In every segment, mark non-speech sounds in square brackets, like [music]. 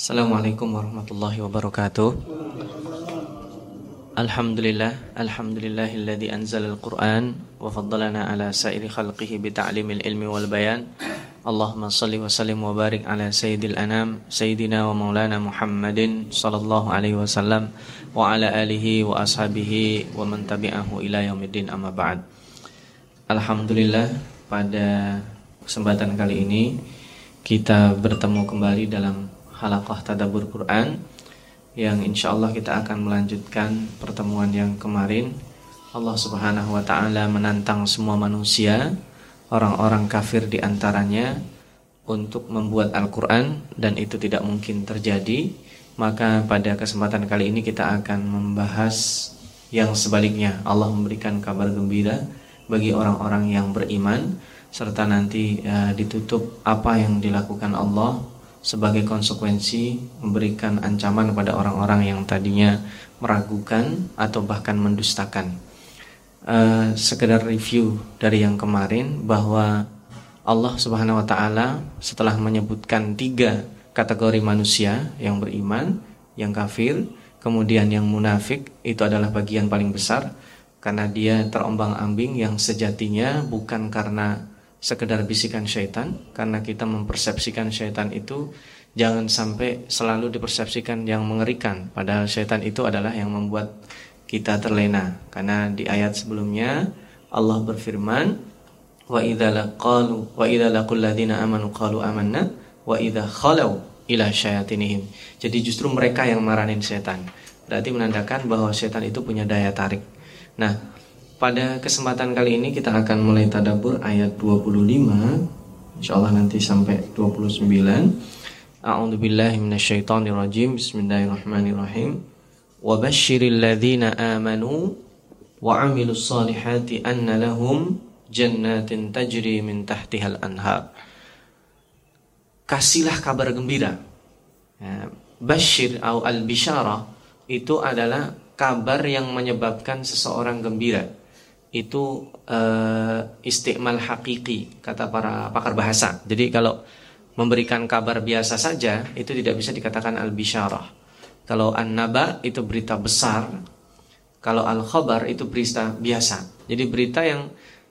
Assalamualaikum warahmatullahi wabarakatuh. Alhamdulillah, alhamdulillahilladzi anzala al-Qur'an wa faddalana ala sairi khalqihi bi ta'limil ilmi wal bayan. Allahumma salli wa sallim wa barik ala sayyidil anam sayyidina wa maulana Muhammadin sallallahu alaihi wasallam wa ala alihi wa ashabihi wa man tabi'ahu ila yaumiddin amma ba'd. Alhamdulillah pada kesempatan kali ini kita bertemu kembali dalam halaqah tadabur Quran yang insya Allah kita akan melanjutkan pertemuan yang kemarin. Allah subhanahu wa ta'ala menantang semua manusia orang-orang kafir di antaranya untuk membuat Al-Quran dan itu tidak mungkin terjadi. Maka pada kesempatan kali ini kita akan membahas yang sebaliknya. Allah memberikan kabar gembira bagi orang-orang yang beriman serta nanti uh, ditutup apa yang dilakukan Allah sebagai konsekuensi memberikan ancaman kepada orang-orang yang tadinya meragukan atau bahkan mendustakan. Uh, sekedar review dari yang kemarin bahwa Allah Subhanahu wa taala setelah menyebutkan tiga kategori manusia yang beriman, yang kafir, kemudian yang munafik itu adalah bagian paling besar karena dia terombang-ambing yang sejatinya bukan karena sekedar bisikan syaitan karena kita mempersepsikan syaitan itu jangan sampai selalu dipersepsikan yang mengerikan. Padahal syaitan itu adalah yang membuat kita terlena. Karena di ayat sebelumnya Allah berfirman wa idza wa idza laqul ladzina amanu qalu amanna wa idza khalau ila syayatinihim. Jadi justru mereka yang maranin setan berarti menandakan bahwa setan itu punya daya tarik. Nah pada kesempatan kali ini kita akan mulai tadabur ayat 25 Insyaallah nanti sampai 29 A'udzu billahi minasyaitonir rajim Bismillahirrahmanirrahim. Wa basyiril ladzina amanu wa 'amilus solihati anna lahum jannatin tajri min tahtihal anhar. Kasihlah kabar gembira. Ya, Bashir atau al-bisyarah itu adalah kabar yang menyebabkan seseorang gembira itu uh, istiqmal hakiki kata para pakar bahasa. Jadi kalau memberikan kabar biasa saja itu tidak bisa dikatakan al-bisyarah. Kalau an-naba itu berita besar, kalau al-khabar itu berita biasa. Jadi berita yang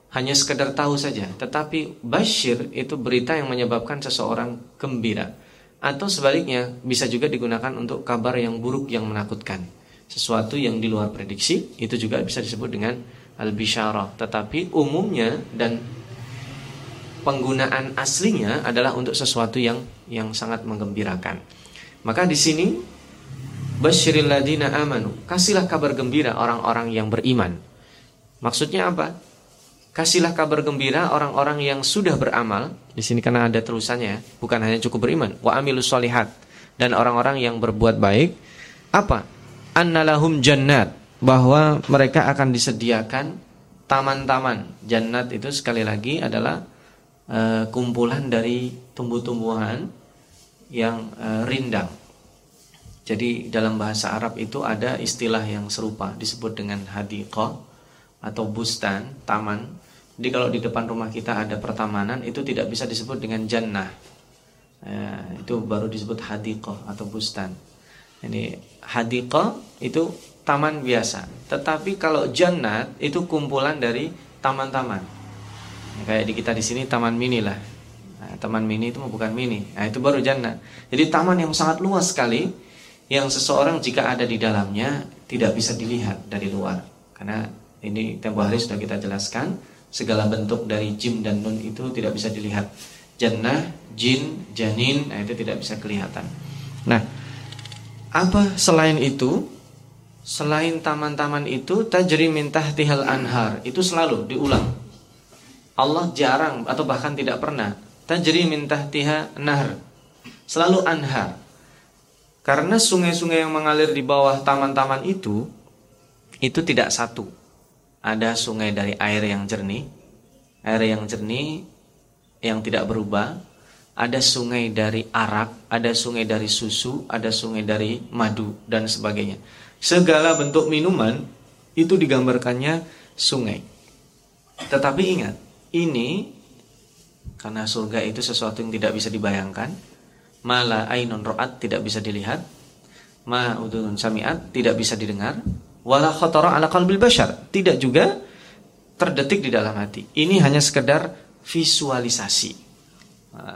hanya sekedar tahu saja, tetapi basyir itu berita yang menyebabkan seseorang gembira. Atau sebaliknya bisa juga digunakan untuk kabar yang buruk yang menakutkan. Sesuatu yang di luar prediksi itu juga bisa disebut dengan al-bisyarah, tetapi umumnya dan penggunaan aslinya adalah untuk sesuatu yang yang sangat menggembirakan. Maka di sini basyiril ladina amanu, kasihlah kabar gembira orang-orang yang beriman. Maksudnya apa? Kasihlah kabar gembira orang-orang yang sudah beramal. Di sini karena ada terusannya, bukan hanya cukup beriman, wa amilus solihat dan orang-orang yang berbuat baik. Apa? Annalahum jannat bahwa mereka akan disediakan taman-taman. Jannat itu sekali lagi adalah uh, kumpulan dari tumbuh-tumbuhan yang uh, rindang. Jadi dalam bahasa Arab itu ada istilah yang serupa disebut dengan hadiqah atau bustan, taman. Jadi kalau di depan rumah kita ada pertamanan itu tidak bisa disebut dengan jannah. Uh, itu baru disebut hadiqah atau bustan. Ini hadiqah itu taman biasa. Tetapi kalau jannat itu kumpulan dari taman-taman. Ya, kayak di kita di sini taman mini lah. Nah, taman mini itu bukan mini. Nah, itu baru jannat. Jadi taman yang sangat luas sekali yang seseorang jika ada di dalamnya tidak bisa dilihat dari luar. Karena ini tempo hari sudah kita jelaskan segala bentuk dari jim dan nun itu tidak bisa dilihat. Jannah, jin, janin, nah itu tidak bisa kelihatan. Nah, apa selain itu Selain taman-taman itu tajri min tahtihal anhar itu selalu diulang. Allah jarang atau bahkan tidak pernah tajri min tahtiha nahar. Selalu anhar. Karena sungai-sungai yang mengalir di bawah taman-taman itu itu tidak satu. Ada sungai dari air yang jernih, air yang jernih yang tidak berubah, ada sungai dari arak, ada sungai dari susu, ada sungai dari madu dan sebagainya segala bentuk minuman itu digambarkannya sungai. Tetapi ingat, ini karena surga itu sesuatu yang tidak bisa dibayangkan, Mala ainun ro'at tidak bisa dilihat. Ma udunun sami'at tidak bisa didengar. Wala khotara ala qalbil bashar tidak juga terdetik di dalam hati. Ini hanya sekedar visualisasi.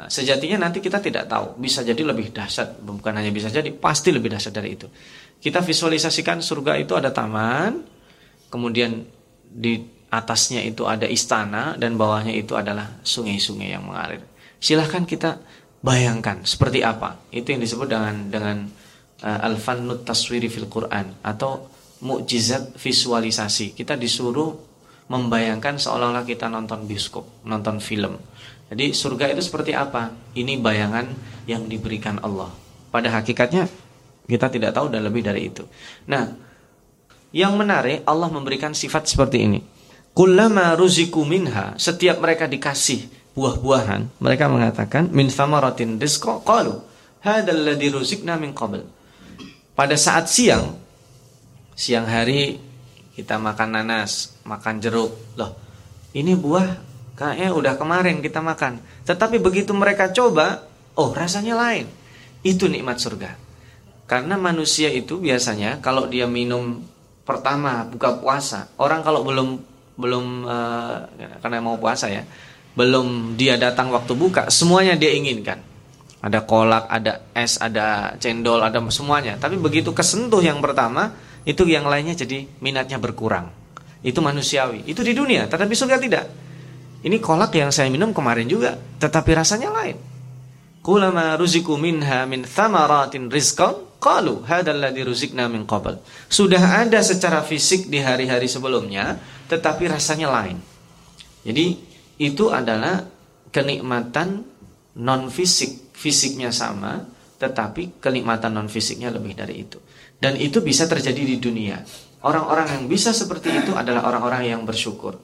Sejatinya nanti kita tidak tahu, bisa jadi lebih dahsyat, bukan hanya bisa jadi, pasti lebih dahsyat dari itu. Kita visualisasikan surga itu ada taman, kemudian di atasnya itu ada istana dan bawahnya itu adalah sungai-sungai yang mengalir. Silahkan kita bayangkan seperti apa. Itu yang disebut dengan dengan uh, al-fannut taswiri fil Quran atau mukjizat visualisasi. Kita disuruh membayangkan seolah-olah kita nonton bioskop, nonton film. Jadi surga itu seperti apa? Ini bayangan yang diberikan Allah. Pada hakikatnya kita tidak tahu dan lebih dari itu. Nah, yang menarik Allah memberikan sifat seperti ini. Kullama ruziku minha, setiap mereka dikasih buah-buahan, mereka mengatakan min thamaratin rizqa qalu hadzal ladzi ruzikna min qabl. Pada saat siang, siang hari kita makan nanas, makan jeruk. Loh, ini buah kayaknya udah kemarin kita makan. Tetapi begitu mereka coba, oh rasanya lain. Itu nikmat surga. Karena manusia itu biasanya kalau dia minum pertama buka puasa, orang kalau belum belum uh, karena mau puasa ya, belum dia datang waktu buka, semuanya dia inginkan. Ada kolak, ada es, ada cendol, ada semuanya. Tapi begitu kesentuh yang pertama, itu yang lainnya jadi minatnya berkurang. Itu manusiawi. Itu di dunia, tetapi surga tidak. Ini kolak yang saya minum kemarin juga, tetapi rasanya lain. Kulama ruziku minha min thamaratin rizqan qalu hadzal ladzi ruzikna min qabl. Sudah ada secara fisik di hari-hari sebelumnya, tetapi rasanya lain. Jadi itu adalah kenikmatan non fisik, fisiknya sama, tetapi kenikmatan non fisiknya lebih dari itu. Dan itu bisa terjadi di dunia. Orang-orang yang bisa seperti itu adalah orang-orang yang bersyukur.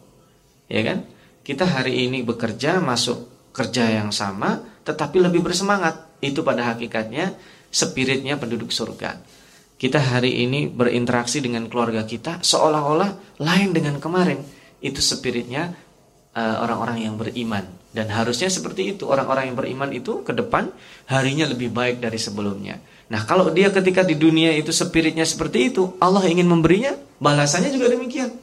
Ya kan? Kita hari ini bekerja masuk kerja yang sama tetapi lebih bersemangat. Itu pada hakikatnya spiritnya penduduk surga. Kita hari ini berinteraksi dengan keluarga kita seolah-olah lain dengan kemarin. Itu spiritnya eh, orang-orang uh, yang beriman dan harusnya seperti itu. Orang-orang yang beriman itu ke depan harinya lebih baik dari sebelumnya. Nah kalau dia ketika di dunia itu spiritnya seperti itu, Allah ingin memberinya, balasannya juga demikian.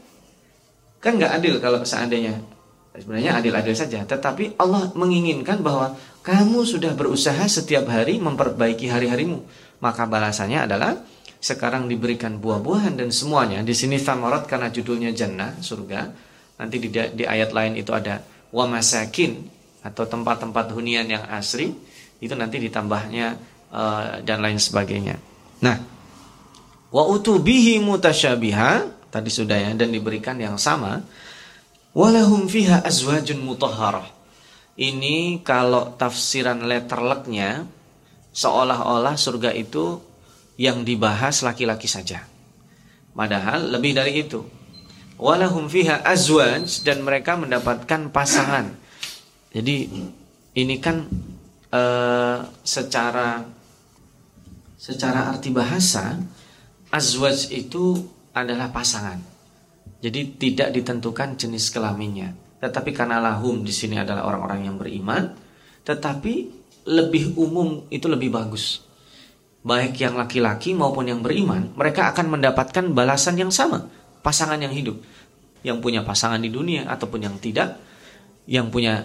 Kan nggak adil kalau seandainya sebenarnya adil-adil saja, tetapi Allah menginginkan bahwa kamu sudah berusaha setiap hari memperbaiki hari-harimu, maka balasannya adalah sekarang diberikan buah-buahan dan semuanya. Di sini thamarat karena judulnya jannah, surga. Nanti di, di ayat lain itu ada wa masakin atau tempat-tempat hunian yang asri. Itu nanti ditambahnya uh, dan lain sebagainya. Nah, wa utubihi mutasyabiha tadi sudah ya dan diberikan yang sama. Walahum fiha azwajun mutahharah. Ini kalau tafsiran letterleknya seolah-olah surga itu yang dibahas laki-laki saja. Padahal lebih dari itu. Walahum fiha azwaj dan mereka mendapatkan pasangan. Jadi ini kan uh, secara secara arti bahasa azwaj itu adalah pasangan. Jadi tidak ditentukan jenis kelaminnya. Tetapi karena lahum di sini adalah orang-orang yang beriman, tetapi lebih umum itu lebih bagus. Baik yang laki-laki maupun yang beriman, mereka akan mendapatkan balasan yang sama, pasangan yang hidup. Yang punya pasangan di dunia ataupun yang tidak, yang punya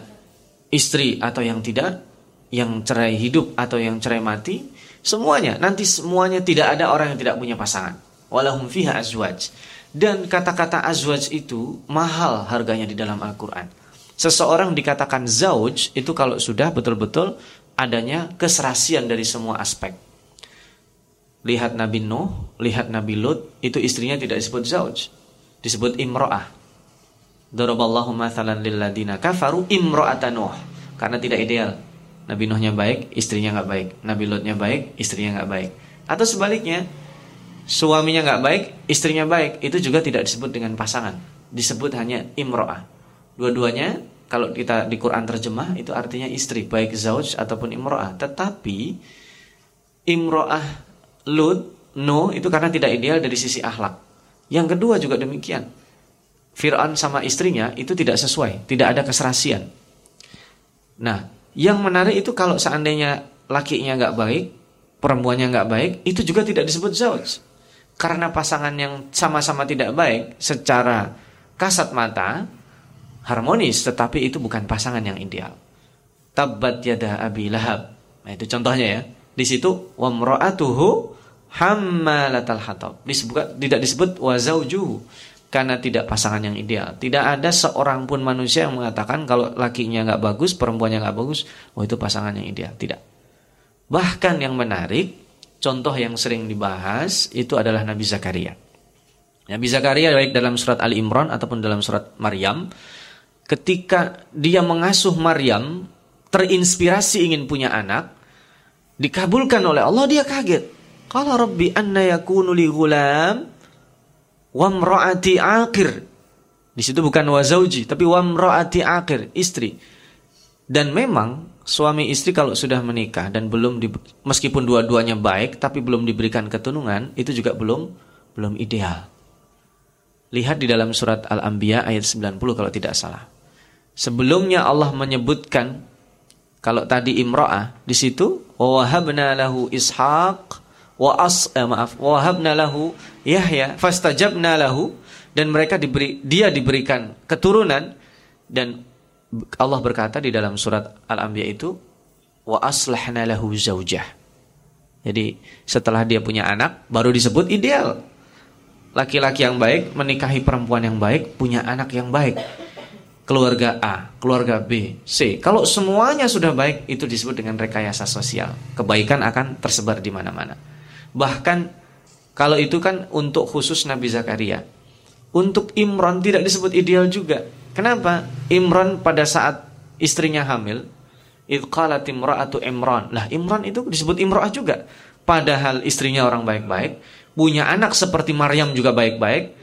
istri atau yang tidak, yang cerai hidup atau yang cerai mati, Semuanya, nanti semuanya tidak ada orang yang tidak punya pasangan. Walahum fiha azwaj. Dan kata-kata azwaj itu mahal harganya di dalam Al-Quran. Seseorang dikatakan zauj itu kalau sudah betul-betul adanya keserasian dari semua aspek. Lihat Nabi Nuh, lihat Nabi Lut, itu istrinya tidak disebut zauj. Disebut imro'ah. Daraballahu mathalan lilladina kafaru imro'ata Nuh. Karena tidak ideal Nabi Nuhnya baik, istrinya nggak baik. Nabi Lutnya baik, istrinya nggak baik. Atau sebaliknya, suaminya nggak baik, istrinya baik. Itu juga tidak disebut dengan pasangan. Disebut hanya imro'ah. Dua-duanya, kalau kita di Quran terjemah, itu artinya istri. Baik zauj ataupun imro'ah. Tetapi, imro'ah Lut, no, itu karena tidak ideal dari sisi akhlak. Yang kedua juga demikian. Fir'aun sama istrinya itu tidak sesuai. Tidak ada keserasian. Nah, yang menarik itu kalau seandainya lakinya nggak baik, perempuannya nggak baik, itu juga tidak disebut zauj. Karena pasangan yang sama-sama tidak baik secara kasat mata harmonis, tetapi itu bukan pasangan yang ideal. Tabbat yada abi lahab. Nah, itu contohnya ya. Di situ wamra'atuhu hammalatal hatab. Disebut tidak disebut wazaujuhu karena tidak pasangan yang ideal. Tidak ada seorang pun manusia yang mengatakan kalau lakinya nggak bagus, perempuannya nggak bagus, oh itu pasangan yang ideal. Tidak. Bahkan yang menarik, contoh yang sering dibahas itu adalah Nabi Zakaria. Nabi Zakaria baik dalam surat Ali Imran ataupun dalam surat Maryam, ketika dia mengasuh Maryam, terinspirasi ingin punya anak, dikabulkan oleh Allah, dia kaget. Qala rabbi anna yakunu li ghulam wa imraati aqir. Di situ bukan wa zauji, tapi wa imraati aqir, istri. Dan memang suami istri kalau sudah menikah dan belum di, meskipun dua-duanya baik tapi belum diberikan keturunan, itu juga belum belum ideal. Lihat di dalam surat Al-Anbiya ayat 90 kalau tidak salah. Sebelumnya Allah menyebutkan kalau tadi imra'ah di situ wa wahabna lahu ishaq wa as eh, maaf wahabna lahu Yahya fastajabna lahu dan mereka diberi dia diberikan keturunan dan Allah berkata di dalam surat Al-Anbiya itu wa aslahna lahu zaujah. Jadi setelah dia punya anak baru disebut ideal. Laki-laki yang baik menikahi perempuan yang baik, punya anak yang baik. Keluarga A, keluarga B, C. Kalau semuanya sudah baik itu disebut dengan rekayasa sosial. Kebaikan akan tersebar di mana-mana. Bahkan kalau itu kan untuk khusus Nabi Zakaria. Untuk Imran tidak disebut ideal juga. Kenapa? Imran pada saat istrinya hamil, idqalat imra'atu Imran. Lah Imran itu disebut imra'ah juga. Padahal istrinya orang baik-baik, punya anak seperti Maryam juga baik-baik,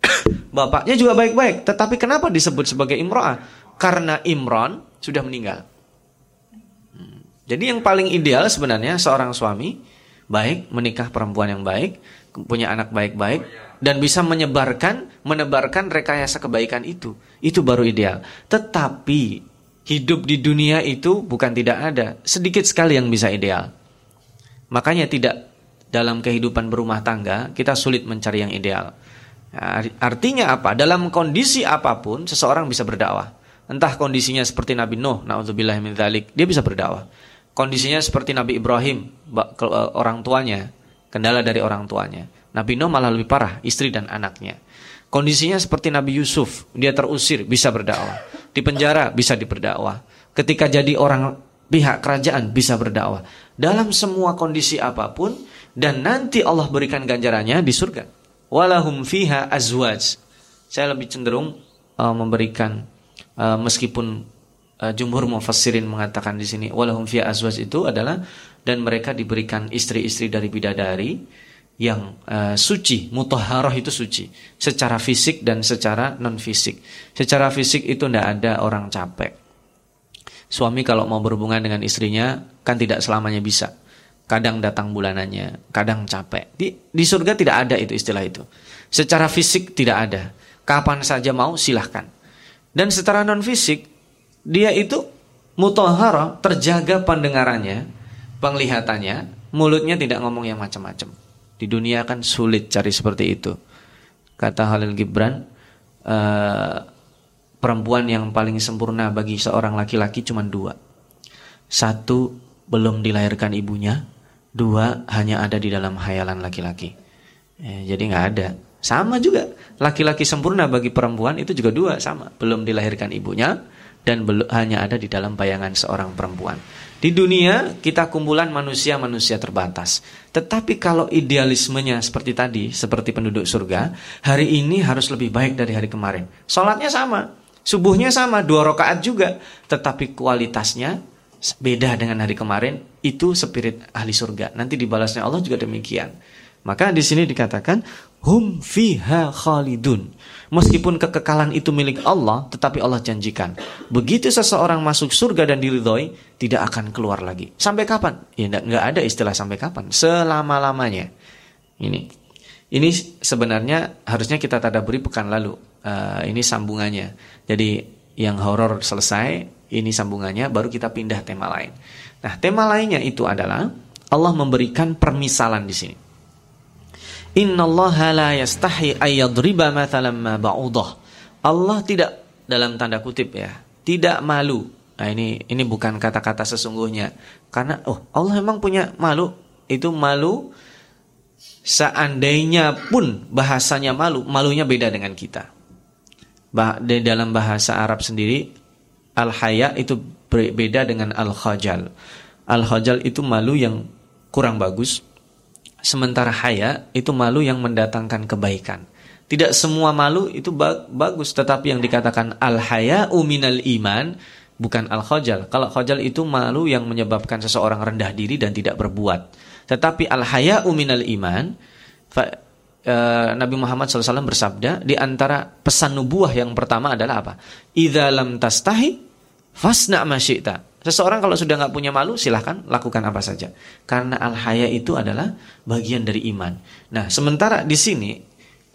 [coughs] bapaknya juga baik-baik. Tetapi kenapa disebut sebagai imra'ah? Karena Imran sudah meninggal. Hmm. Jadi yang paling ideal sebenarnya seorang suami baik, menikah perempuan yang baik, punya anak baik-baik dan bisa menyebarkan, menebarkan rekayasa kebaikan itu. Itu baru ideal. Tetapi hidup di dunia itu bukan tidak ada, sedikit sekali yang bisa ideal. Makanya tidak dalam kehidupan berumah tangga kita sulit mencari yang ideal. Artinya apa? Dalam kondisi apa pun seseorang bisa berdakwah. Entah kondisinya seperti Nabi Nuh, naudzubillah min dzalik, dia bisa berdakwah. Kondisinya seperti Nabi Ibrahim, eh, orang tuanya, kendala dari orang tuanya. Nabi Nuh malah lebih parah, istri dan anaknya. Kondisinya seperti Nabi Yusuf, dia terusir, bisa berdakwah. Di penjara, bisa diperdakwah. Ketika jadi orang pihak kerajaan, bisa berdakwah. Dalam semua kondisi apa pun, dan nanti Allah berikan ganjarannya di surga. Walahum fiha azwaj. Saya lebih cenderung uh, memberikan, uh, meskipun uh, jumhur mufassirin mengatakan di sini walahum fi azwaj itu adalah dan mereka diberikan istri-istri dari bidadari yang uh, suci, mutahharah itu suci secara fisik dan secara non fisik. Secara fisik itu tidak ada orang capek. Suami kalau mau berhubungan dengan istrinya kan tidak selamanya bisa. Kadang datang bulanannya, kadang capek. Di, di surga tidak ada itu istilah itu. Secara fisik tidak ada. Kapan saja mau silahkan. Dan secara non fisik dia itu mutahara, terjaga pendengarannya, penglihatannya, mulutnya tidak ngomong yang macam-macam. Di dunia kan sulit cari seperti itu. Kata Halil Gibran, uh, perempuan yang paling sempurna bagi seorang laki-laki cuma dua. Satu, belum dilahirkan ibunya. Dua, hanya ada di dalam hayalan laki-laki. Eh, jadi nggak ada. Sama juga, laki-laki sempurna bagi perempuan itu juga dua, sama. Belum dilahirkan ibunya, dan hanya ada di dalam bayangan seorang perempuan. Di dunia kita kumpulan manusia-manusia terbatas. Tetapi kalau idealismenya seperti tadi, seperti penduduk surga, hari ini harus lebih baik dari hari kemarin. Sholatnya sama, subuhnya sama, dua rakaat juga. Tetapi kualitasnya beda dengan hari kemarin, itu spirit ahli surga. Nanti dibalasnya Allah juga demikian. Maka di sini dikatakan hum fiha khalidun. Meskipun kekekalan itu milik Allah, tetapi Allah janjikan, begitu seseorang masuk surga dan diridhoi, tidak akan keluar lagi. Sampai kapan? Ya enggak ada istilah sampai kapan, selama-lamanya. Ini. Ini sebenarnya harusnya kita tadaburi pekan lalu. Uh, ini sambungannya. Jadi yang horor selesai, ini sambungannya baru kita pindah tema lain. Nah, tema lainnya itu adalah Allah memberikan permisalan di sini. La yastahi ayyadriba. Allah tidak dalam tanda kutip ya, tidak malu. Nah, ini ini bukan kata-kata sesungguhnya. Karena oh, Allah memang punya malu. Itu malu seandainya pun bahasanya malu, malunya beda dengan kita. Bah, di dalam bahasa Arab sendiri al-haya itu beda dengan al-khajal. Al-khajal itu malu yang kurang bagus Sementara haya itu malu yang mendatangkan kebaikan. Tidak semua malu itu bagus, tetapi yang dikatakan al-haya uminal iman bukan al-khajal. Kalau khajal itu malu yang menyebabkan seseorang rendah diri dan tidak berbuat. Tetapi al-haya uminal iman fa, e, Nabi Muhammad SAW bersabda di antara pesan nubuah yang pertama adalah apa? Idza lam tastahi fasna ma Seseorang kalau sudah nggak punya malu, silahkan lakukan apa saja. Karena al-haya itu adalah bagian dari iman. Nah, sementara di sini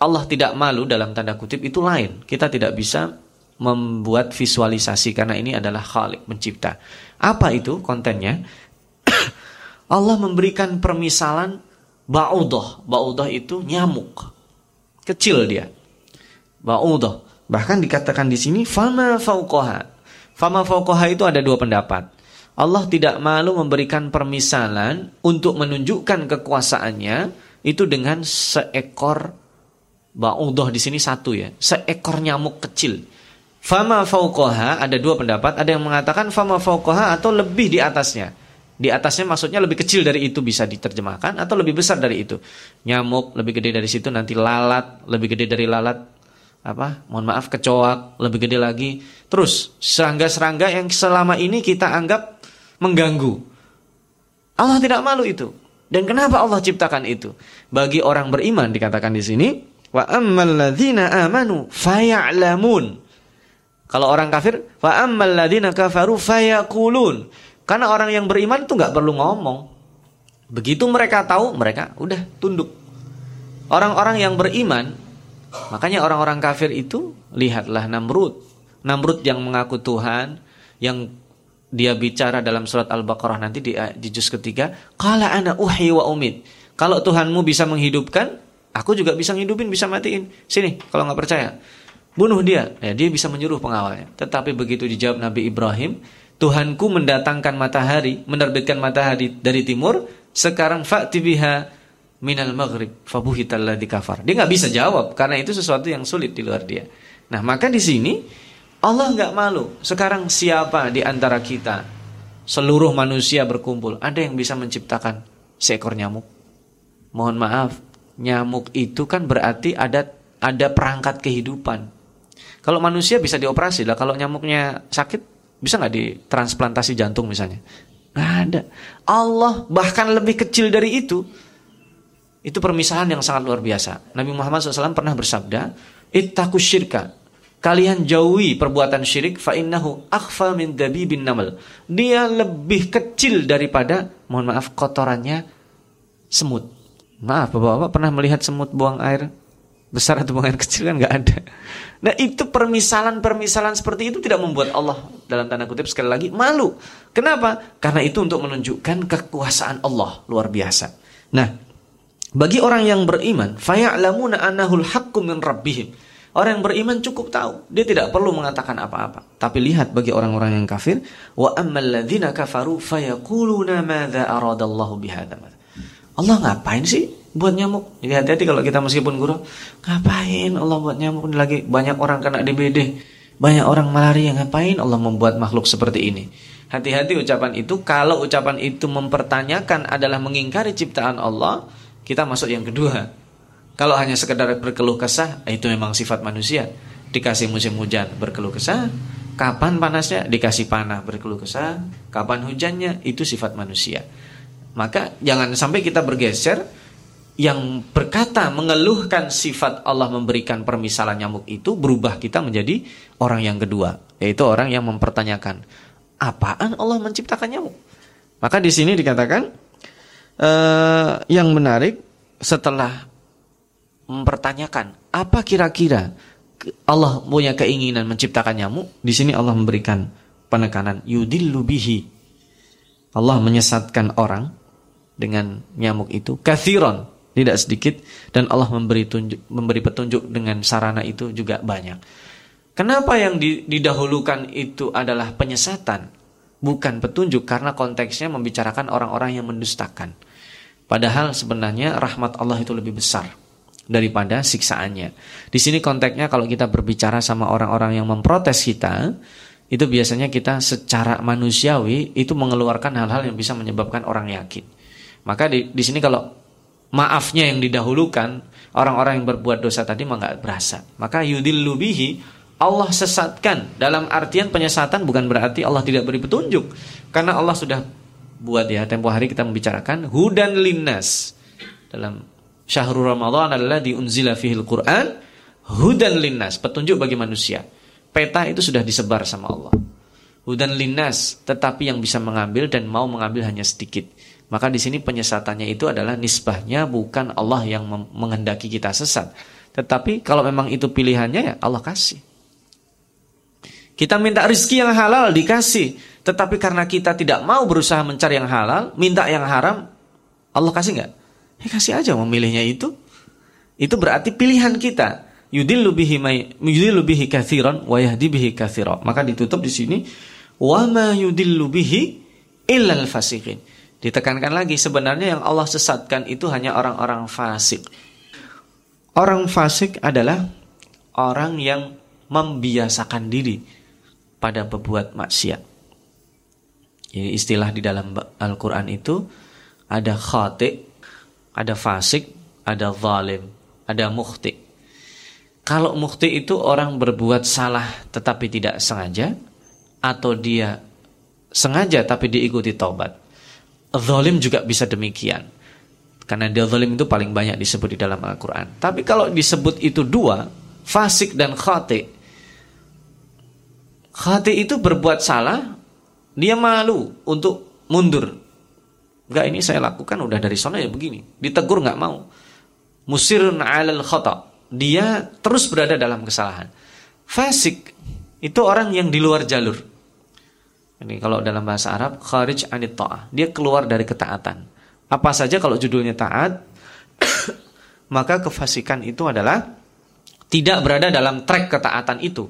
Allah tidak malu dalam tanda kutip itu lain. Kita tidak bisa membuat visualisasi karena ini adalah khalik mencipta. Apa itu kontennya? [coughs] Allah memberikan permisalan ba'udah. Ba'udah itu nyamuk. Kecil dia. Ba'udah. Bahkan dikatakan di sini fama fauqaha Fama fauqaha itu ada dua pendapat. Allah tidak malu memberikan permisalan untuk menunjukkan kekuasaannya itu dengan seekor ba'udah di sini satu ya, seekor nyamuk kecil. Fama fauqaha ada dua pendapat, ada yang mengatakan fama fauqaha atau lebih di atasnya. Di atasnya maksudnya lebih kecil dari itu bisa diterjemahkan atau lebih besar dari itu. Nyamuk lebih gede dari situ nanti lalat, lebih gede dari lalat apa? Mohon maaf kecoak lebih gede lagi. Terus serangga-serangga yang selama ini kita anggap mengganggu. Allah tidak malu itu. Dan kenapa Allah ciptakan itu? Bagi orang beriman dikatakan di sini wa ammalladzina amanu faya'lamun. Kalau orang kafir wa ammalladzina kafaru fayaqulun. Karena orang yang beriman itu nggak perlu ngomong. Begitu mereka tahu mereka udah tunduk. Orang-orang yang beriman Makanya orang-orang kafir itu lihatlah Namrud. Namrud yang mengaku Tuhan, yang dia bicara dalam surat Al-Baqarah nanti di, di juz ketiga, "Qala ana uhyi wa umid." Kalau Tuhanmu bisa menghidupkan, aku juga bisa menghidupin, bisa matiin. Sini, kalau nggak percaya. Bunuh dia. Ya, dia bisa menyuruh pengawalnya. Tetapi begitu dijawab Nabi Ibrahim, Tuhanku mendatangkan matahari, menerbitkan matahari dari timur, sekarang fa'ti biha minal maghrib fabuhitalladzi kafar. Dia nggak bisa jawab karena itu sesuatu yang sulit di luar dia. Nah, maka di sini Allah nggak malu. Sekarang siapa di antara kita seluruh manusia berkumpul ada yang bisa menciptakan seekor nyamuk? Mohon maaf, nyamuk itu kan berarti ada ada perangkat kehidupan. Kalau manusia bisa dioperasi lah, kalau nyamuknya sakit bisa nggak ditransplantasi jantung misalnya? Nggak ada. Allah bahkan lebih kecil dari itu itu permisalan yang sangat luar biasa. Nabi Muhammad SAW pernah bersabda, Ittaku syirka. Kalian jauhi perbuatan syirik fa innahu akhfa min dabibin namal. Dia lebih kecil daripada mohon maaf kotorannya semut. Maaf Bapak-bapak pernah melihat semut buang air besar atau buang air kecil kan nggak ada. Nah, itu permisalan-permisalan seperti itu tidak membuat Allah dalam tanda kutip sekali lagi malu. Kenapa? Karena itu untuk menunjukkan kekuasaan Allah luar biasa. Nah, bagi orang yang beriman, faya'lamuna annahul haqqu min rabbihim. Orang yang beriman cukup tahu, dia tidak perlu mengatakan apa-apa. Tapi lihat bagi orang-orang yang kafir, wa ammal ladzina kafaru fayaquluna madza aradallahu bihadza. Allah ngapain sih buat nyamuk? Jadi hati-hati kalau kita meskipun guru, ngapain Allah buat nyamuk lagi banyak orang kena DBD, banyak orang malaria, ngapain Allah membuat makhluk seperti ini? Hati-hati ucapan itu kalau ucapan itu mempertanyakan adalah mengingkari ciptaan Allah, kita masuk yang kedua. Kalau hanya sekedar berkeluh kesah, itu memang sifat manusia. Dikasih musim hujan, berkeluh kesah. Kapan panasnya? Dikasih panah, berkeluh kesah. Kapan hujannya? Itu sifat manusia. Maka jangan sampai kita bergeser yang berkata mengeluhkan sifat Allah memberikan permisalan nyamuk itu berubah kita menjadi orang yang kedua, yaitu orang yang mempertanyakan apaan Allah menciptakan nyamuk. Maka di sini dikatakan uh, yang menarik setelah mempertanyakan apa kira-kira Allah punya keinginan menciptakan nyamuk, di sini Allah memberikan penekanan yudillu bihi. Allah menyesatkan orang dengan nyamuk itu kathiron tidak sedikit dan Allah memberi tunjuk, memberi petunjuk dengan sarana itu juga banyak. Kenapa yang didahulukan itu adalah penyesatan bukan petunjuk karena konteksnya membicarakan orang-orang yang mendustakan. Padahal sebenarnya rahmat Allah itu lebih besar daripada siksaannya. Di sini konteksnya kalau kita berbicara sama orang-orang yang memprotes kita, itu biasanya kita secara manusiawi itu mengeluarkan hal-hal yang bisa menyebabkan orang yakin. Maka di, di sini kalau maafnya yang didahulukan, orang-orang yang berbuat dosa tadi mah nggak berasa. Maka yudillu bihi Allah sesatkan dalam artian penyesatan bukan berarti Allah tidak beri petunjuk karena Allah sudah buat ya tempo hari kita membicarakan hudan linnas dalam syahrul Ramadan adalah diunzila fihil Quran hudan linnas petunjuk bagi manusia peta itu sudah disebar sama Allah. Hudan linnas, tetapi yang bisa mengambil dan mau mengambil hanya sedikit. Maka di sini penyesatannya itu adalah nisbahnya bukan Allah yang menghendaki kita sesat. Tetapi kalau memang itu pilihannya ya Allah kasih. Kita minta rizki yang halal dikasih. Tetapi karena kita tidak mau berusaha mencari yang halal, minta yang haram, Allah kasih nggak? Ya kasih aja memilihnya itu. Itu berarti pilihan kita yudillu bihi may yudillu bihi katsira. Maka ditutup di sini wa ma yudillu bihi illa al-fasiqin. Ditekankan lagi sebenarnya yang Allah sesatkan itu hanya orang-orang fasik. Orang fasik adalah orang yang membiasakan diri pada berbuat maksiat. Jadi istilah di dalam Al-Quran itu ada khati, ada fasik, ada zalim, ada mukhti. Kalau mukti itu orang berbuat salah tetapi tidak sengaja atau dia sengaja tapi diikuti taubat. Zalim juga bisa demikian. Karena dia zalim itu paling banyak disebut di dalam Al-Qur'an. Tapi kalau disebut itu dua, fasik dan khati. Khati itu berbuat salah, dia malu untuk mundur. Enggak ini saya lakukan udah dari sana ya begini. Ditegur nggak mau. Musirun 'alal khata' dia terus berada dalam kesalahan. Fasik itu orang yang di luar jalur. Ini kalau dalam bahasa Arab kharij anit ta'ah. Dia keluar dari ketaatan. Apa saja kalau judulnya taat, [coughs] maka kefasikan itu adalah tidak berada dalam trek ketaatan itu.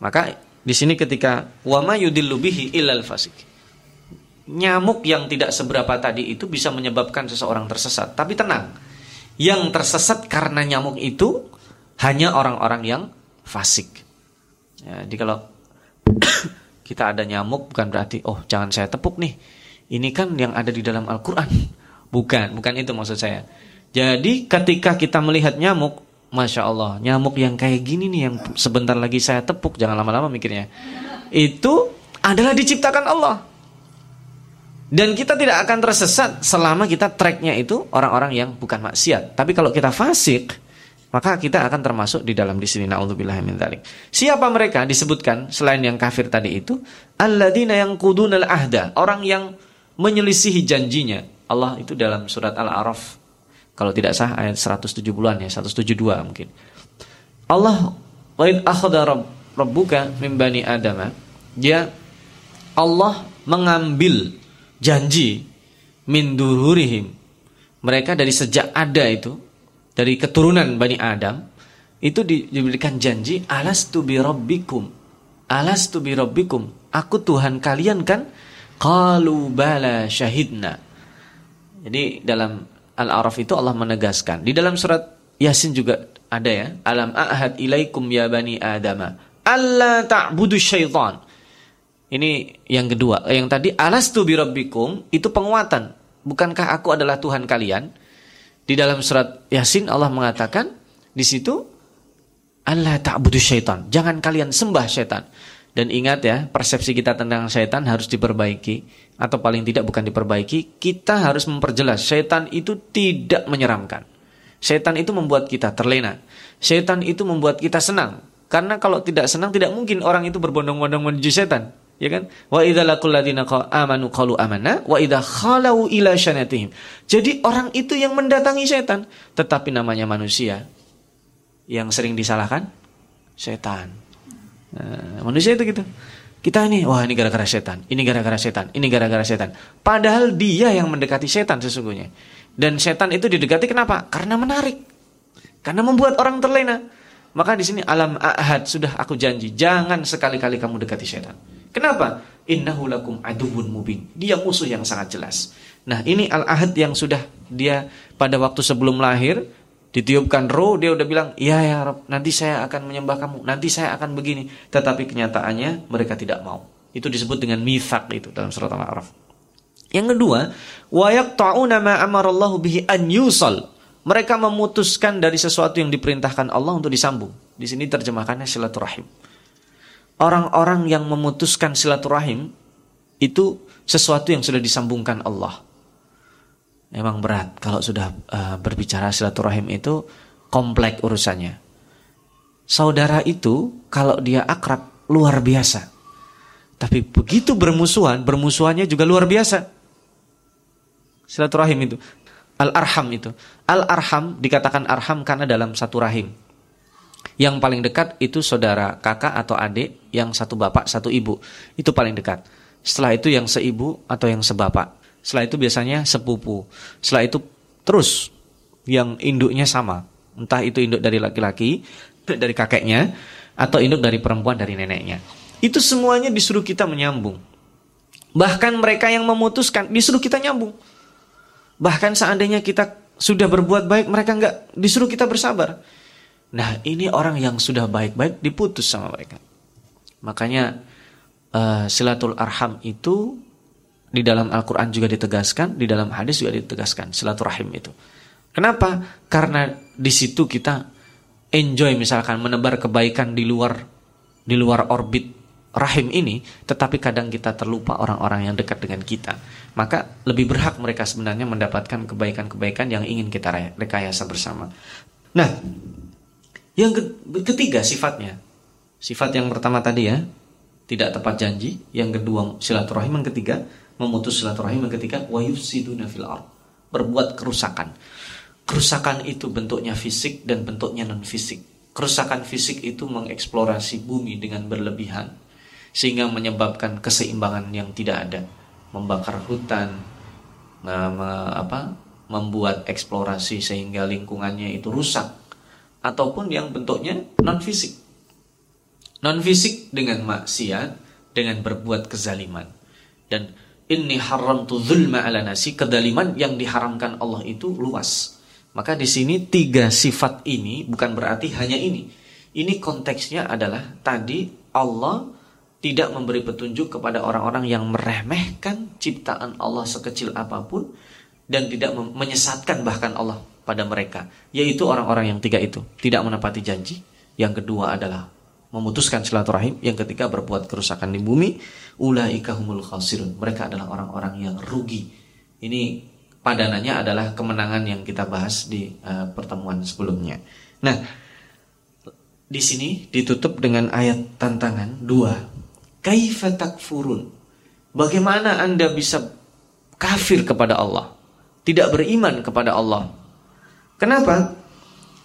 Maka di sini ketika wama yudillu bihi illal fasik. Nyamuk yang tidak seberapa tadi itu bisa menyebabkan seseorang tersesat. Tapi tenang, yang tersesat karena nyamuk itu hanya orang-orang yang fasik. Ya, jadi kalau [coughs] kita ada nyamuk bukan berarti oh jangan saya tepuk nih. Ini kan yang ada di dalam Al-Qur'an. [laughs] Bukan, bukan itu maksud saya. Jadi ketika kita melihat nyamuk, masya Allah, nyamuk yang kayak gini nih yang sebentar lagi saya tepuk, jangan lama-lama mikirnya. Itu adalah diciptakan Allah. Dan kita tidak akan tersesat selama kita tracknya itu orang-orang yang bukan maksiat. Tapi kalau kita fasik, maka kita akan termasuk di dalam di sini. Siapa mereka disebutkan selain yang kafir tadi itu? Yang kudunal ahda, orang yang menyelisihi janjinya. Allah itu dalam surat Al-A'raf kalau tidak sah ayat 170-an ya, 172 mungkin. Allah wa id akhadha rabbuka min bani adama. Dia Allah mengambil janji min dururihim mereka dari sejak ada itu dari keturunan Bani Adam itu diberikan janji alastu bi rabbikum alastu bi rabbikum aku Tuhan kalian kan qalu bala syahidna jadi dalam Al-A'raf itu Allah menegaskan di dalam surat Yasin juga ada ya alam ahad ilaikum ya bani adama alla ta'budu syaitan ini yang kedua. Yang tadi alastu birabbikum itu penguatan. Bukankah aku adalah Tuhan kalian? Di dalam surat Yasin Allah mengatakan di situ Allah ta'budu syaitan. Jangan kalian sembah syaitan. Dan ingat ya, persepsi kita tentang syaitan harus diperbaiki atau paling tidak bukan diperbaiki, kita harus memperjelas syaitan itu tidak menyeramkan. Syaitan itu membuat kita terlena. Syaitan itu membuat kita senang. Karena kalau tidak senang tidak mungkin orang itu berbondong-bondong menuju setan ya kan? Wa idza laqul ladzina amanu qalu amanna wa idza khalau ila syanatihim. Jadi orang itu yang mendatangi setan, tetapi namanya manusia. Yang sering disalahkan setan. Nah, manusia itu gitu. Kita ini, wah ini gara-gara setan, ini gara-gara setan, ini gara-gara setan. Padahal dia yang mendekati setan sesungguhnya. Dan setan itu didekati kenapa? Karena menarik. Karena membuat orang terlena. Maka di sini alam ahad sudah aku janji, jangan sekali-kali kamu dekati setan. Kenapa? Innahu lakum aduwwun mubin. Dia musuh yang sangat jelas. Nah, ini al-ahad yang sudah dia pada waktu sebelum lahir ditiupkan roh dia udah bilang iya ya Rob nanti saya akan menyembah kamu nanti saya akan begini. Tetapi kenyataannya mereka tidak mau. Itu disebut dengan mithaq itu dalam surat al-a'raf. Yang kedua wayak ta'una ma amarallahu bihi an yusal. Mereka memutuskan dari sesuatu yang diperintahkan Allah untuk disambung. Di sini terjemahkannya silaturahim. Orang-orang yang memutuskan silaturahim itu sesuatu yang sudah disambungkan Allah Memang berat kalau sudah uh, berbicara silaturahim itu kompleks urusannya. Saudara itu kalau dia akrab luar biasa. Tapi begitu bermusuhan, bermusuhannya juga luar biasa. Silaturahim itu. Al-arham itu. Al-arham dikatakan arham karena dalam satu rahim. Yang paling dekat itu saudara kakak atau adik yang satu bapak, satu ibu. Itu paling dekat. Setelah itu yang seibu atau yang sebapak. Setelah itu biasanya sepupu. Setelah itu terus yang induknya sama. Entah itu induk dari laki-laki, dari kakeknya, atau induk dari perempuan dari neneknya. Itu semuanya disuruh kita menyambung. Bahkan mereka yang memutuskan disuruh kita nyambung. Bahkan seandainya kita sudah berbuat baik, mereka enggak disuruh kita bersabar. Nah, ini orang yang sudah baik-baik diputus sama mereka. Makanya uh, silatul arham itu di dalam Al-Quran juga ditegaskan, di dalam hadis juga ditegaskan, silaturahim itu. Kenapa? Karena di situ kita enjoy misalkan menebar kebaikan di luar di luar orbit rahim ini, tetapi kadang kita terlupa orang-orang yang dekat dengan kita. Maka lebih berhak mereka sebenarnya mendapatkan kebaikan-kebaikan yang ingin kita rekayasa bersama. Nah, yang ketiga sifatnya. Sifat yang pertama tadi ya, tidak tepat janji. Yang kedua silaturahim. Yang ketiga memutus silaturahim yang ketiga wa yufsiduna fil ard. Berbuat kerusakan. Kerusakan itu bentuknya fisik dan bentuknya non fisik kerusakan fisik itu mengeksplorasi bumi dengan berlebihan sehingga menyebabkan keseimbangan yang tidak ada. Membakar hutan apa membuat eksplorasi sehingga lingkungannya itu rusak ataupun yang bentuknya non fisik non fisik dengan maksiat dengan berbuat kezaliman. Dan Inni haram tu zulma ala nasi. Kedaliman yang diharamkan Allah itu luas. Maka di sini tiga sifat ini bukan berarti hanya ini. Ini konteksnya adalah tadi Allah tidak memberi petunjuk kepada orang-orang yang meremehkan ciptaan Allah sekecil apa pun dan tidak menyesatkan bahkan Allah pada mereka. Yaitu orang-orang yang tiga itu. Tidak menepati janji. Yang kedua adalah memutuskan silaturahim, yang ketiga berbuat kerusakan di bumi, ulaika humul khasirun. Mereka adalah orang-orang yang rugi. Ini padanannya adalah kemenangan yang kita bahas di uh, pertemuan sebelumnya. Nah, di sini ditutup dengan ayat tantangan dua. Kaifa takfurun? Bagaimana Anda bisa kafir kepada Allah? Tidak beriman kepada Allah. Kenapa?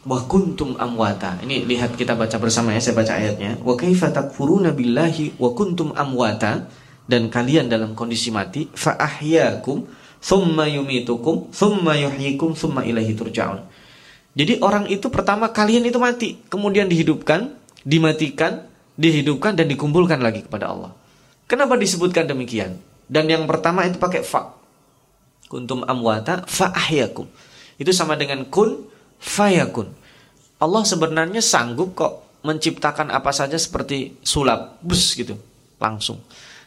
Wa kuntum amwata. Ini lihat kita baca bersama ya, saya baca ayatnya. Wa kaifa takfuruna billahi wa kuntum amwata dan kalian dalam kondisi mati fa ahyakum thumma yumitukum thumma yuhyikum thumma ilaihi turja'un. Jadi orang itu pertama kalian itu mati, kemudian dihidupkan, dimatikan, dihidupkan dan dikumpulkan lagi kepada Allah. Kenapa disebutkan demikian? Dan yang pertama itu pakai fa. Kuntum amwata fa ahyakum. Itu sama dengan kun fayakun. Allah sebenarnya sanggup kok menciptakan apa saja seperti sulap, bus gitu, langsung.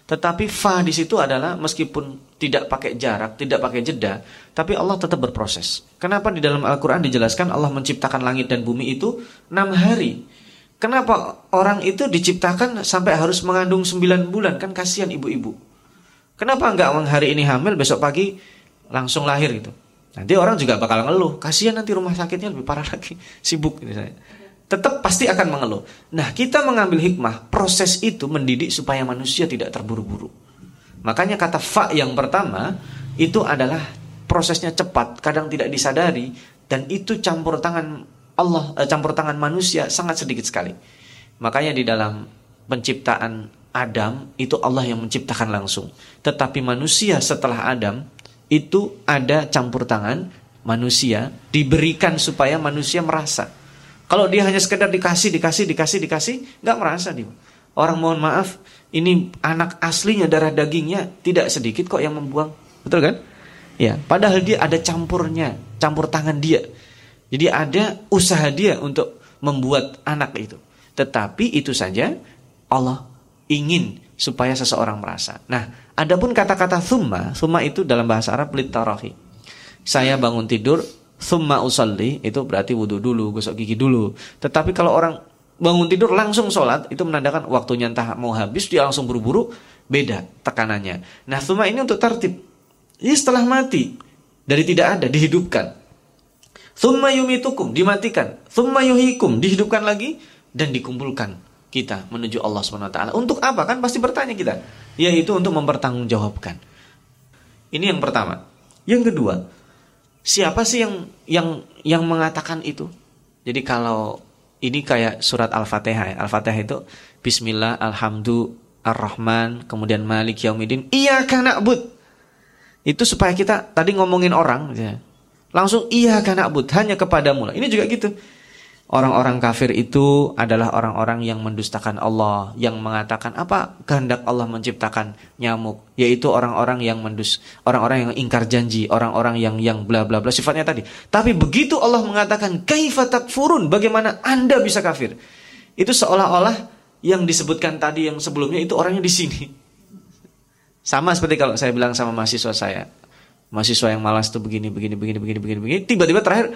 Tetapi fa di situ adalah meskipun tidak pakai jarak, tidak pakai jeda, tapi Allah tetap berproses. Kenapa di dalam Al-Quran dijelaskan Allah menciptakan langit dan bumi itu enam hari? Kenapa orang itu diciptakan sampai harus mengandung sembilan bulan? Kan kasihan ibu-ibu. Kenapa enggak hari ini hamil, besok pagi langsung lahir gitu? Nanti orang juga bakal ngeluh, kasihan nanti rumah sakitnya lebih parah lagi, [laughs] sibuk ini saya. Tetap pasti akan mengeluh. Nah, kita mengambil hikmah, proses itu mendidik supaya manusia tidak terburu-buru. Makanya kata fa yang pertama itu adalah prosesnya cepat, kadang tidak disadari dan itu campur tangan Allah, eh, campur tangan manusia sangat sedikit sekali. Makanya di dalam penciptaan Adam itu Allah yang menciptakan langsung. Tetapi manusia setelah Adam itu ada campur tangan manusia diberikan supaya manusia merasa. Kalau dia hanya sekedar dikasih, dikasih, dikasih, dikasih, nggak merasa dia. Orang mohon maaf, ini anak aslinya darah dagingnya tidak sedikit kok yang membuang, betul kan? Ya, padahal dia ada campurnya, campur tangan dia. Jadi ada usaha dia untuk membuat anak itu. Tetapi itu saja Allah ingin supaya seseorang merasa. Nah, adapun kata-kata thumma, thumma itu dalam bahasa Arab litarahi. Saya bangun tidur, thumma usalli, itu berarti wudhu dulu, gosok gigi dulu. Tetapi kalau orang bangun tidur langsung sholat itu menandakan waktunya entah mau habis dia langsung buru-buru beda tekanannya. Nah thumma ini untuk tertib. Ini setelah mati dari tidak ada dihidupkan. Thumma yumitukum dimatikan. Thumma yuhikum dihidupkan lagi dan dikumpulkan kita menuju Allah swt. Untuk apa kan pasti bertanya kita? Yaitu untuk mempertanggungjawabkan. Ini yang pertama. Yang kedua, siapa sih yang yang yang mengatakan itu? Jadi kalau ini kayak surat Al-Fatihah. Ya. Al-Fatihah itu Bismillah, Alhamdulillah, Ar-Rahman, kemudian Malik Yaumidin. Iya karena. Itu supaya kita tadi ngomongin orang, ya. langsung iya karena hanya kepadamu. Ini juga gitu. Orang-orang kafir itu adalah orang-orang yang mendustakan Allah, yang mengatakan apa kehendak Allah menciptakan nyamuk, yaitu orang-orang yang mendus, orang-orang yang ingkar janji, orang-orang yang yang bla bla bla sifatnya tadi. Tapi begitu Allah mengatakan kaifa takfurun, bagaimana Anda bisa kafir? Itu seolah-olah yang disebutkan tadi yang sebelumnya itu orangnya di sini. Sama seperti kalau saya bilang sama mahasiswa saya, mahasiswa yang malas tuh begini begini begini begini begini begini, tiba-tiba terakhir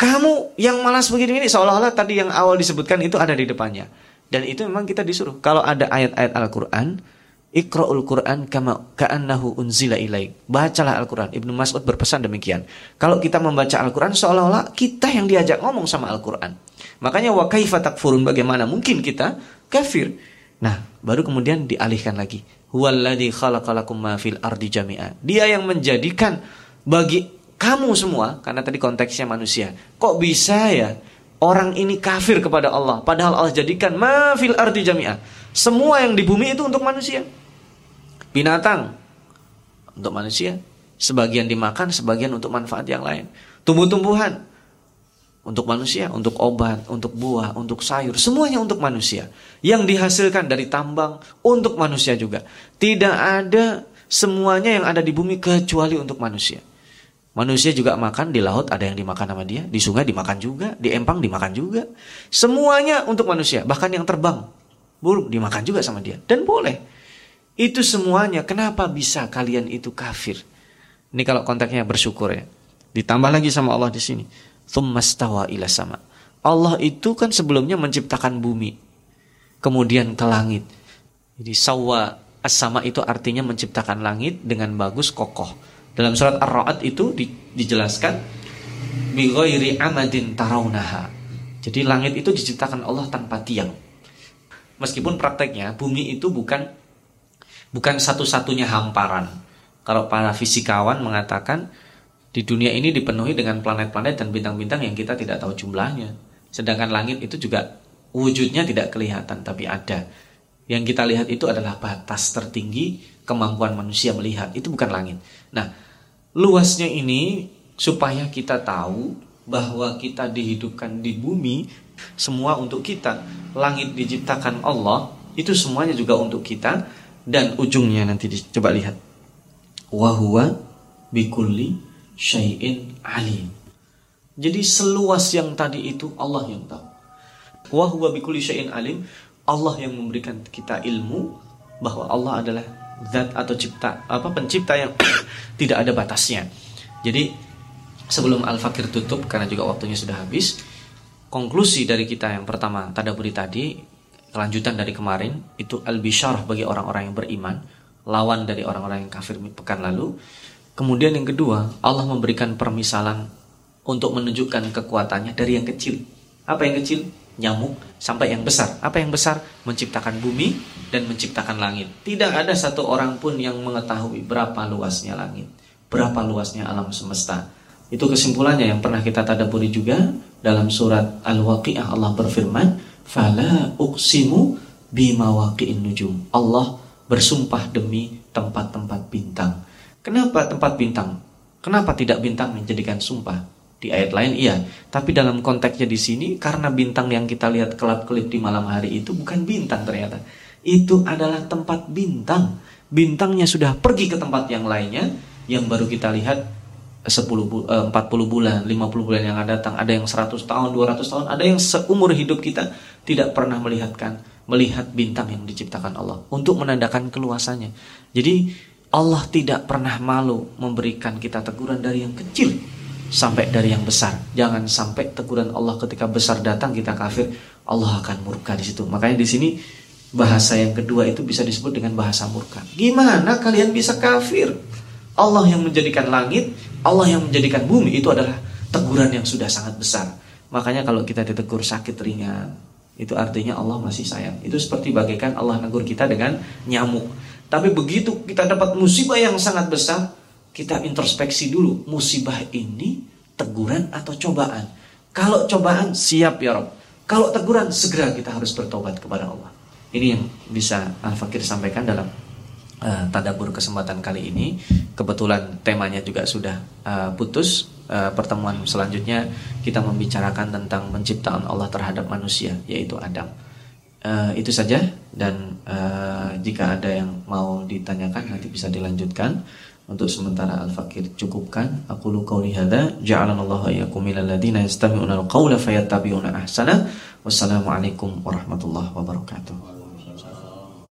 kamu yang malas begini ini seolah-olah tadi yang awal disebutkan itu ada di depannya. Dan itu memang kita disuruh. Kalau ada ayat-ayat Al-Quran, Iqra'ul Quran kama ka'annahu unzila ilaik. Bacalah Al-Quran. Ibnu Mas'ud berpesan demikian. Kalau kita membaca Al-Quran seolah-olah kita yang diajak ngomong sama Al-Quran. Makanya wa kaifa takfurun bagaimana mungkin kita kafir. Nah, baru kemudian dialihkan lagi. Huwallazi khalaqalakum ma fil ardi jami'a. Dia yang menjadikan bagi kamu semua, karena tadi konteksnya manusia, kok bisa ya orang ini kafir kepada Allah, padahal Allah jadikan mafil arti jami'ah. Semua yang di bumi itu untuk manusia. Binatang untuk manusia, sebagian dimakan, sebagian untuk manfaat yang lain. Tumbuh-tumbuhan untuk manusia, untuk obat, untuk buah, untuk sayur, semuanya untuk manusia. Yang dihasilkan dari tambang untuk manusia juga. Tidak ada semuanya yang ada di bumi kecuali untuk manusia. Manusia juga makan di laut ada yang dimakan sama dia, di sungai dimakan juga, di empang dimakan juga. Semuanya untuk manusia, bahkan yang terbang burung dimakan juga sama dia dan boleh. Itu semuanya kenapa bisa kalian itu kafir? Ini kalau konteksnya bersyukur ya. Ditambah lagi sama Allah di sini. Tsummastawa ila sama. Allah itu kan sebelumnya menciptakan bumi. Kemudian ke langit. Jadi sawa as-sama itu artinya menciptakan langit dengan bagus kokoh dalam surat Ar-Ra'd itu di, dijelaskan bi ghairi amadin tarawnaha. Jadi langit itu diciptakan Allah tanpa tiang. Meskipun prakteknya bumi itu bukan bukan satu-satunya hamparan. Kalau para fisikawan mengatakan di dunia ini dipenuhi dengan planet-planet dan bintang-bintang yang kita tidak tahu jumlahnya. Sedangkan langit itu juga wujudnya tidak kelihatan tapi ada. Yang kita lihat itu adalah batas tertinggi kemampuan manusia melihat. Itu bukan langit. Nah, luasnya ini supaya kita tahu bahwa kita dihidupkan di bumi semua untuk kita. Langit diciptakan Allah, itu semuanya juga untuk kita dan ujungnya nanti coba lihat. Wahwa bikulli syai'in alim. Jadi seluas yang tadi itu Allah yang tahu. Wahwa bikulli syai'in alim, Allah yang memberikan kita ilmu bahwa Allah adalah zat atau cipta apa pencipta yang [coughs] tidak ada batasnya. Jadi sebelum Al-Fakir tutup karena juga waktunya sudah habis, konklusi dari kita yang pertama tadaburi tadi, kelanjutan dari kemarin itu al-bisyarah bagi orang-orang yang beriman, lawan dari orang-orang yang kafir pekan lalu. Kemudian yang kedua, Allah memberikan permisalan untuk menunjukkan kekuatannya dari yang kecil. Apa yang kecil? Nyamuk sampai yang besar. Apa yang besar? Menciptakan bumi dan menciptakan langit. Tidak ada satu orang pun yang mengetahui berapa luasnya langit, berapa luasnya alam semesta. Itu kesimpulannya yang pernah kita tadaburi juga dalam surat Al-Waqi'ah Allah berfirman, "Fala uqsimu bimawaqi'in nujum. Allah bersumpah demi tempat-tempat bintang. Kenapa tempat bintang? Kenapa tidak bintang menjadikan sumpah? Di ayat lain iya, tapi dalam konteksnya di sini karena bintang yang kita lihat kelap-kelip di malam hari itu bukan bintang ternyata. Itu adalah tempat bintang. Bintangnya sudah pergi ke tempat yang lainnya yang baru kita lihat 10 40 eh, bulan, 50 bulan yang akan datang, ada yang 100 tahun, 200 tahun, ada yang seumur hidup kita tidak pernah melihatkan melihat bintang yang diciptakan Allah untuk menandakan keluasannya. Jadi Allah tidak pernah malu memberikan kita teguran dari yang kecil sampai dari yang besar. Jangan sampai teguran Allah ketika besar datang kita kafir, Allah akan murka di situ. Makanya di sini bahasa yang kedua itu bisa disebut dengan bahasa murka. Gimana kalian bisa kafir? Allah yang menjadikan langit, Allah yang menjadikan bumi itu adalah teguran yang sudah sangat besar. Makanya kalau kita ditegur sakit ringan, itu artinya Allah masih sayang. Itu seperti bagaikan Allah negur kita dengan nyamuk. Tapi begitu kita dapat musibah yang sangat besar, kita introspeksi dulu, musibah ini teguran atau cobaan. Kalau cobaan siap ya Rob. Kalau teguran segera kita harus bertobat kepada Allah. Ini yang bisa Al-Fakir sampaikan dalam uh, tadabur kesempatan kali ini. Kebetulan temanya juga sudah uh, putus. Uh, pertemuan selanjutnya kita membicarakan tentang penciptaan Allah terhadap manusia, yaitu Adam. Uh, itu saja dan uh, jika ada yang mau ditanyakan nanti bisa dilanjutkan. Untuk sementara Al-Fakir cukupkan. Aku lu qauli hadza ja'alanallahu iyyakum minal ladzina yastami'una al-qaula fayattabi'una ahsana. Wassalamualaikum warahmatullahi wabarakatuh.